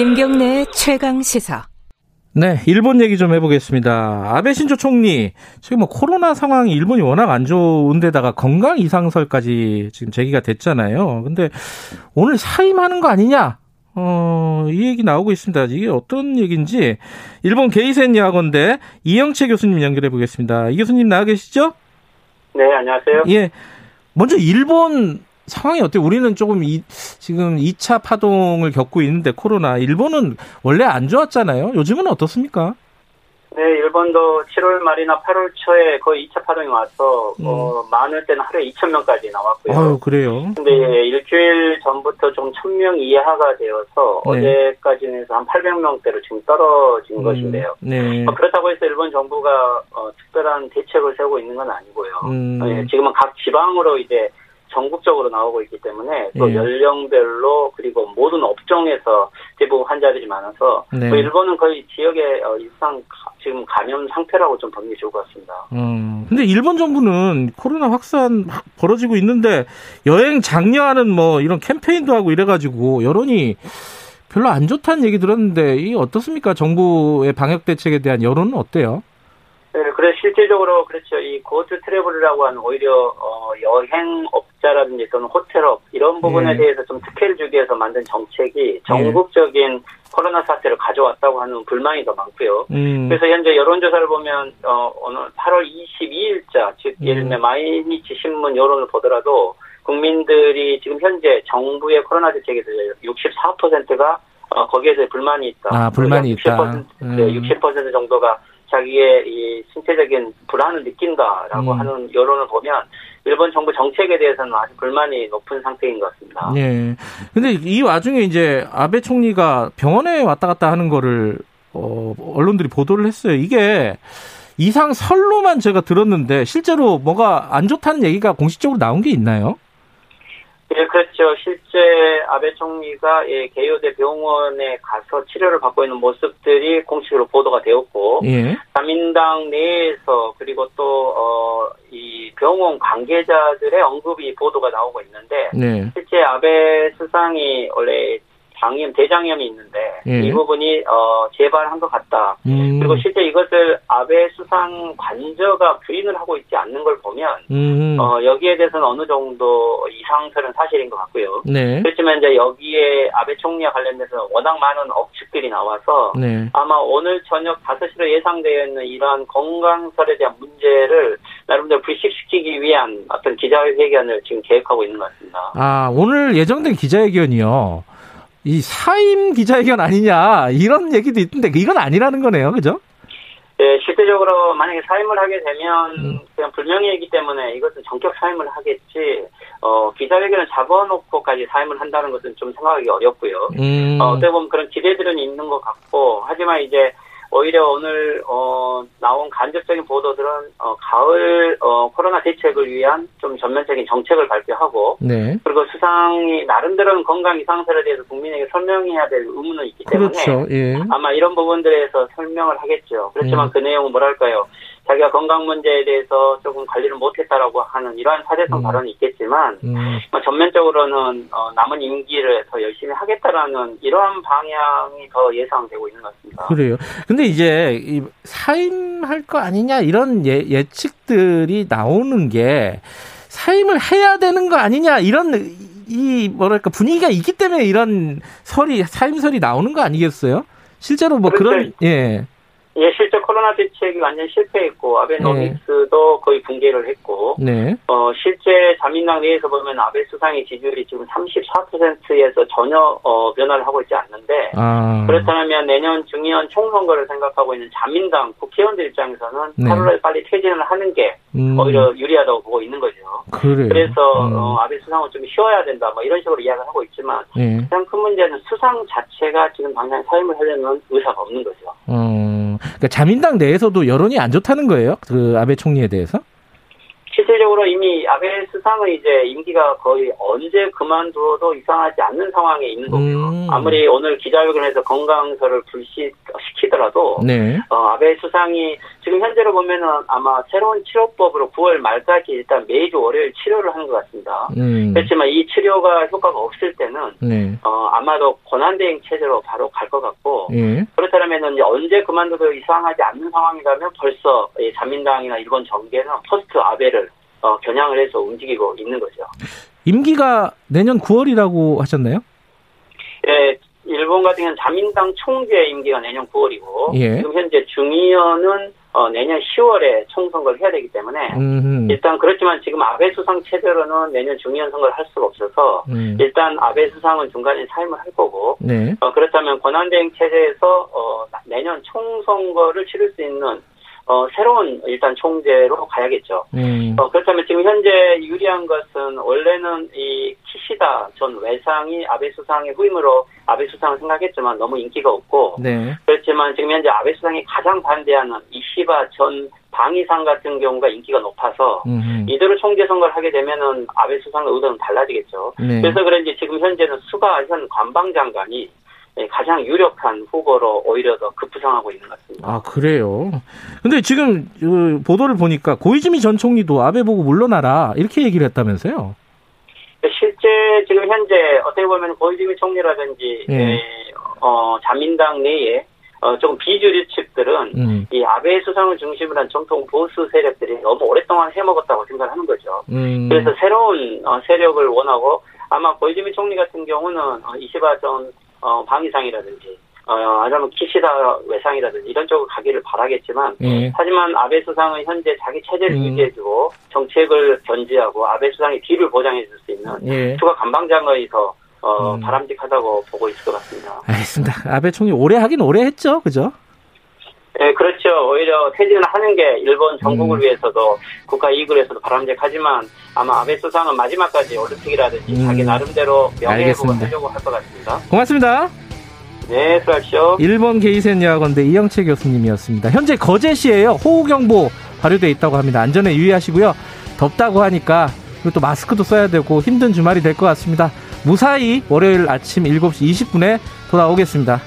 김경래 최강 시사. 네, 일본 얘기 좀 해보겠습니다. 아베 신조 총리, 지금 뭐 코로나 상황이 일본이 워낙 안 좋은데다가 건강 이상설까지 지금 제기가 됐잖아요. 근데 오늘 사임하는 거 아니냐? 어, 이 얘기 나오고 있습니다. 이게 어떤 얘기인지 일본 게이센 여학원대 이영채 교수님 연결해 보겠습니다. 이 교수님 나와 계시죠? 네, 안녕하세요. 예. 먼저 일본 상황이 어때요? 우리는 조금 이, 지금 2차 파동을 겪고 있는데 코로나 일본은 원래 안 좋았잖아요. 요즘은 어떻습니까? 네, 일본도 7월 말이나 8월 초에 거의 2차 파동이 와서 음. 어, 많을 때는 하루에 2천 명까지 나왔고요. 아유, 그래요. 근데 음. 일주일 전부터 좀 1,000명 이하가 되어서 네. 어제까지는 한 800명대로 지금 떨어진 음. 것인데요. 네. 어, 그렇다고 해서 일본 정부가 어, 특별한 대책을 세우고 있는 건 아니고요. 음. 네, 지금은 각 지방으로 이제 전국적으로 나오고 있기 때문에 또 예. 연령별로 그리고 모든 업종에서 대부분 환자들이 많아서 네. 뭐 일본은 거의 지역의 어, 일상 지금 감염 상태라고 좀 보는 게 좋을 것 같습니다. 음. 근데 일본 정부는 코로나 확산 막 벌어지고 있는데 여행 장려하는 뭐 이런 캠페인도 하고 이래가지고 여론이 별로 안 좋다는 얘기 들었는데 이 어떻습니까? 정부의 방역 대책에 대한 여론은 어때요? 네, 그래 실질적으로 그렇죠. 이 Go To Travel이라고 하는 오히려 어, 여행업자라든지 또는 호텔업 이런 부분에 네. 대해서 좀 특혜를 주기 위해서 만든 정책이 전국적인 네. 코로나 사태를 가져왔다고 하는 불만이 더 많고요. 음. 그래서 현재 여론조사를 보면 어, 오늘 8월 22일자 즉 음. 예를 들면 음. 마이니치 신문 여론을 보더라도 국민들이 지금 현재 정부의 코로나 대책에 대해서 64%가 어, 거기에 대해 불만이 있다. 아, 불만이 60%, 있다. 음. 네, 60% 정도가 자기의 이 신체적인 불안을 느낀다라고 음. 하는 여론을 보면 일본 정부 정책에 대해서는 아주 불만이 높은 상태인 것 같습니다. 네. 근데 이 와중에 이제 아베 총리가 병원에 왔다 갔다 하는 거를 어, 언론들이 보도를 했어요. 이게 이상 설로만 제가 들었는데 실제로 뭐가 안 좋다는 얘기가 공식적으로 나온 게 있나요? 예, 그렇죠. 실제 아베 총리가 예, 개요대 병원에 가서 치료를 받고 있는 모습들이 공식으로 보도가 되었고, 예. 자민당 내에서 그리고 또, 어, 이 병원 관계자들의 언급이 보도가 나오고 있는데, 네. 실제 아베 수상이 원래 장염, 대장염이 있는데 예. 이 부분이 어, 재발한 것 같다. 음. 그리고 실제 이것을 아베 수상 관저가 부인을 하고 있지 않는 걸 보면 음. 어, 여기에 대해서는 어느 정도 이상설은 사실인 것 같고요. 네. 그렇지만 이제 여기에 아베 총리와 관련돼서 워낙 많은 억측들이 나와서 네. 아마 오늘 저녁 5시로 예상되어 있는 이러한 건강설에 대한 문제를 나름대로 불식시키기 위한 어떤 기자회견을 지금 계획하고 있는 것 같습니다. 아 오늘 예정된 기자회견이요. 이 사임 기자회견 아니냐 이런 얘기도 있던데 이건 아니라는 거네요, 그죠? 네, 실제적으로 만약에 사임을 하게 되면 음. 그냥 불명예이기 때문에 이것은 전격 사임을 하겠지. 어, 기자회견을 잡아놓고까지 사임을 한다는 것은 좀 생각하기 어렵고요. 음. 어, 어떻게 보면 그런 기대들은 있는 것 같고 하지만 이제 오히려 오늘 어, 나온 간접적인 보도들은 어, 가을 어, 코로나 대책을 위한 좀 전면적인 정책을 발표하고 네. 그리고 수상이 나름대로는 건강 이상설에 대해서 국민에게 설명해야 될 의무는 있기 때문에 그렇죠. 예. 아마 이런 부분들에서 설명을 하겠죠. 그렇지만 음. 그 내용은 뭐랄까요? 자기가 건강 문제에 대해서 조금 관리를 못했다라고 하는 이러한 사대성 음. 발언이 있겠지만 음. 뭐 전면적으로는 어, 남은 임기를 더 열심히 하겠다라는 이러한 방향이 더 예상되고 있는 것 같습니다. 그래요. 근데 이제 이 사임할 거 아니냐 이런 예, 예측들이 나오는 게 사임을 해야 되는 거 아니냐 이런 이 뭐랄까 분위기가 있기 때문에 이런 설이 사임설이 나오는 거 아니겠어요? 실제로 뭐 그렇죠. 그런 예. 예, 실제 코로나 대책이 완전 실패했고 아베 노믹스도 네. 거의 붕괴를 했고 네. 어 실제 자민당 내에서 보면 아베 수상의 지지율이 지금 34%에서 전혀 어 변화를 하고 있지 않는데 아. 그렇다면 내년 중의원 총선거를 생각하고 있는 자민당 국회의원들 입장에서는 네. 8월에 빨리 퇴진을 하는 게 음. 오히려 유리하다고 보고 있는 거죠. 그래요. 그래서 음. 어, 아베 수상은 좀 쉬어야 된다 뭐 이런 식으로 이야기를 하고 있지만 네. 가장 큰 문제는 수상 자체가 지금 당장 사임을 하려는 의사가 없는 거죠. 음. 그러니까 자민당 내에서도 여론이 안 좋다는 거예요. 그 아베 총리에 대해서? 아베 수상은 이제 임기가 거의 언제 그만두어도 이상하지 않는 상황에 있는 거고요. 음. 아무리 오늘 기자회견에서 건강서를 불시시키더라도 네. 어, 아베 수상이 지금 현재로 보면은 아마 새로운 치료법으로 9월 말까지 일단 매주 월요일 치료를 하는 것 같습니다. 음. 그렇지만 이 치료가 효과가 없을 때는 네. 어, 아마도 권한대행 체제로 바로 갈 것 같고 예. 그렇다면은 언제 그만둬도 이상하지 않는 상황이라면 벌써 자민당이나 일본 정계는 포스트 아베를 어, 겨냥을 해서 움직이고 있는 거죠. 임기가 내년 9월이라고 하셨나요? 예, 일본 같은 경우는 자민당 총재 임기가 내년 9월이고 예. 지금 현재 중의원은 어, 내년 10월에 총선거를 해야 되기 때문에 음흠. 일단 그렇지만 지금 아베 수상 체제로는 내년 중의원 선거를 할 수가 없어서 음. 일단 아베 수상은 중간에 사임을 할 거고 네. 어, 그렇다면 권한대행 체제에서 어, 내년 총선거를 치를 수 있는 어, 새로운 일단 총재로 가야겠죠. 음. 어, 그렇다면 지금 현재 유리한 것은 원래는 이 키시다 전 외상이 아베 수상의 후임으로 아베 수상을 생각했지만 너무 인기가 없고 네. 그렇지만 지금 현재 아베 수상이 가장 반대하는 이시바 전 방위상 같은 경우가 인기가 높아서 음흠. 이대로 총재 선거를 하게 되면은 아베 수상의 의도는 달라지겠죠. 네. 그래서 그런지 지금 현재는 수가 현 관방장관이 네, 가장 유력한 후보로 오히려 더 급부상하고 있는 것 같습니다. 아 그래요. 근데 지금 그 보도를 보니까 고이즈미 전 총리도 아베 보고 물러나라 이렇게 얘기를 했다면서요? 실제 지금 현재 어떻게 보면 고이즈미 총리라든지 네. 어, 자민당 내에 어, 좀 비주류 측들은 음. 이 아베 수상을 중심으로 한 정통 보수 세력들이 너무 오랫동안 해먹었다고 생각하는 거죠. 음. 그래서 새로운 어, 세력을 원하고 아마 고이즈미 총리 같은 경우는 어, 이시바 전 어, 방위상이라든지 어, 아니면 키시다 외상이라든지 이런 쪽으로 가기를 바라겠지만 예. 하지만 아베 수상은 현재 자기 체제를 음. 유지해주고 정책을 견지하고 아베 수상의 뒤를 보장해줄 수 있는 예. 추가 감방장의서 어, 음. 바람직하다고 보고 있을 것 같습니다. 알겠습니다. 아베 총리 오래 하긴 오래 했죠, 그죠? 네, 그렇죠. 오히려 퇴진을 하는 게 일본 전국을 음. 위해서도 국가 이익을 위해서도 바람직하지만 아마 아베 수상은 마지막까지 올림픽이라든지 음. 자기 나름대로 명예회복을 하려고 할 것 같습니다. 고맙습니다. 네, 수고하십시오. 일본 게이센 여학원대 이영채 교수님이었습니다. 현재 거제시에요. 호우경보 발효돼 있다고 합니다. 안전에 유의하시고요. 덥다고 하니까 그리고 또 마스크도 써야 되고 힘든 주말이 될 것 같습니다. 무사히 월요일 아침 7시 20분에 돌아오겠습니다.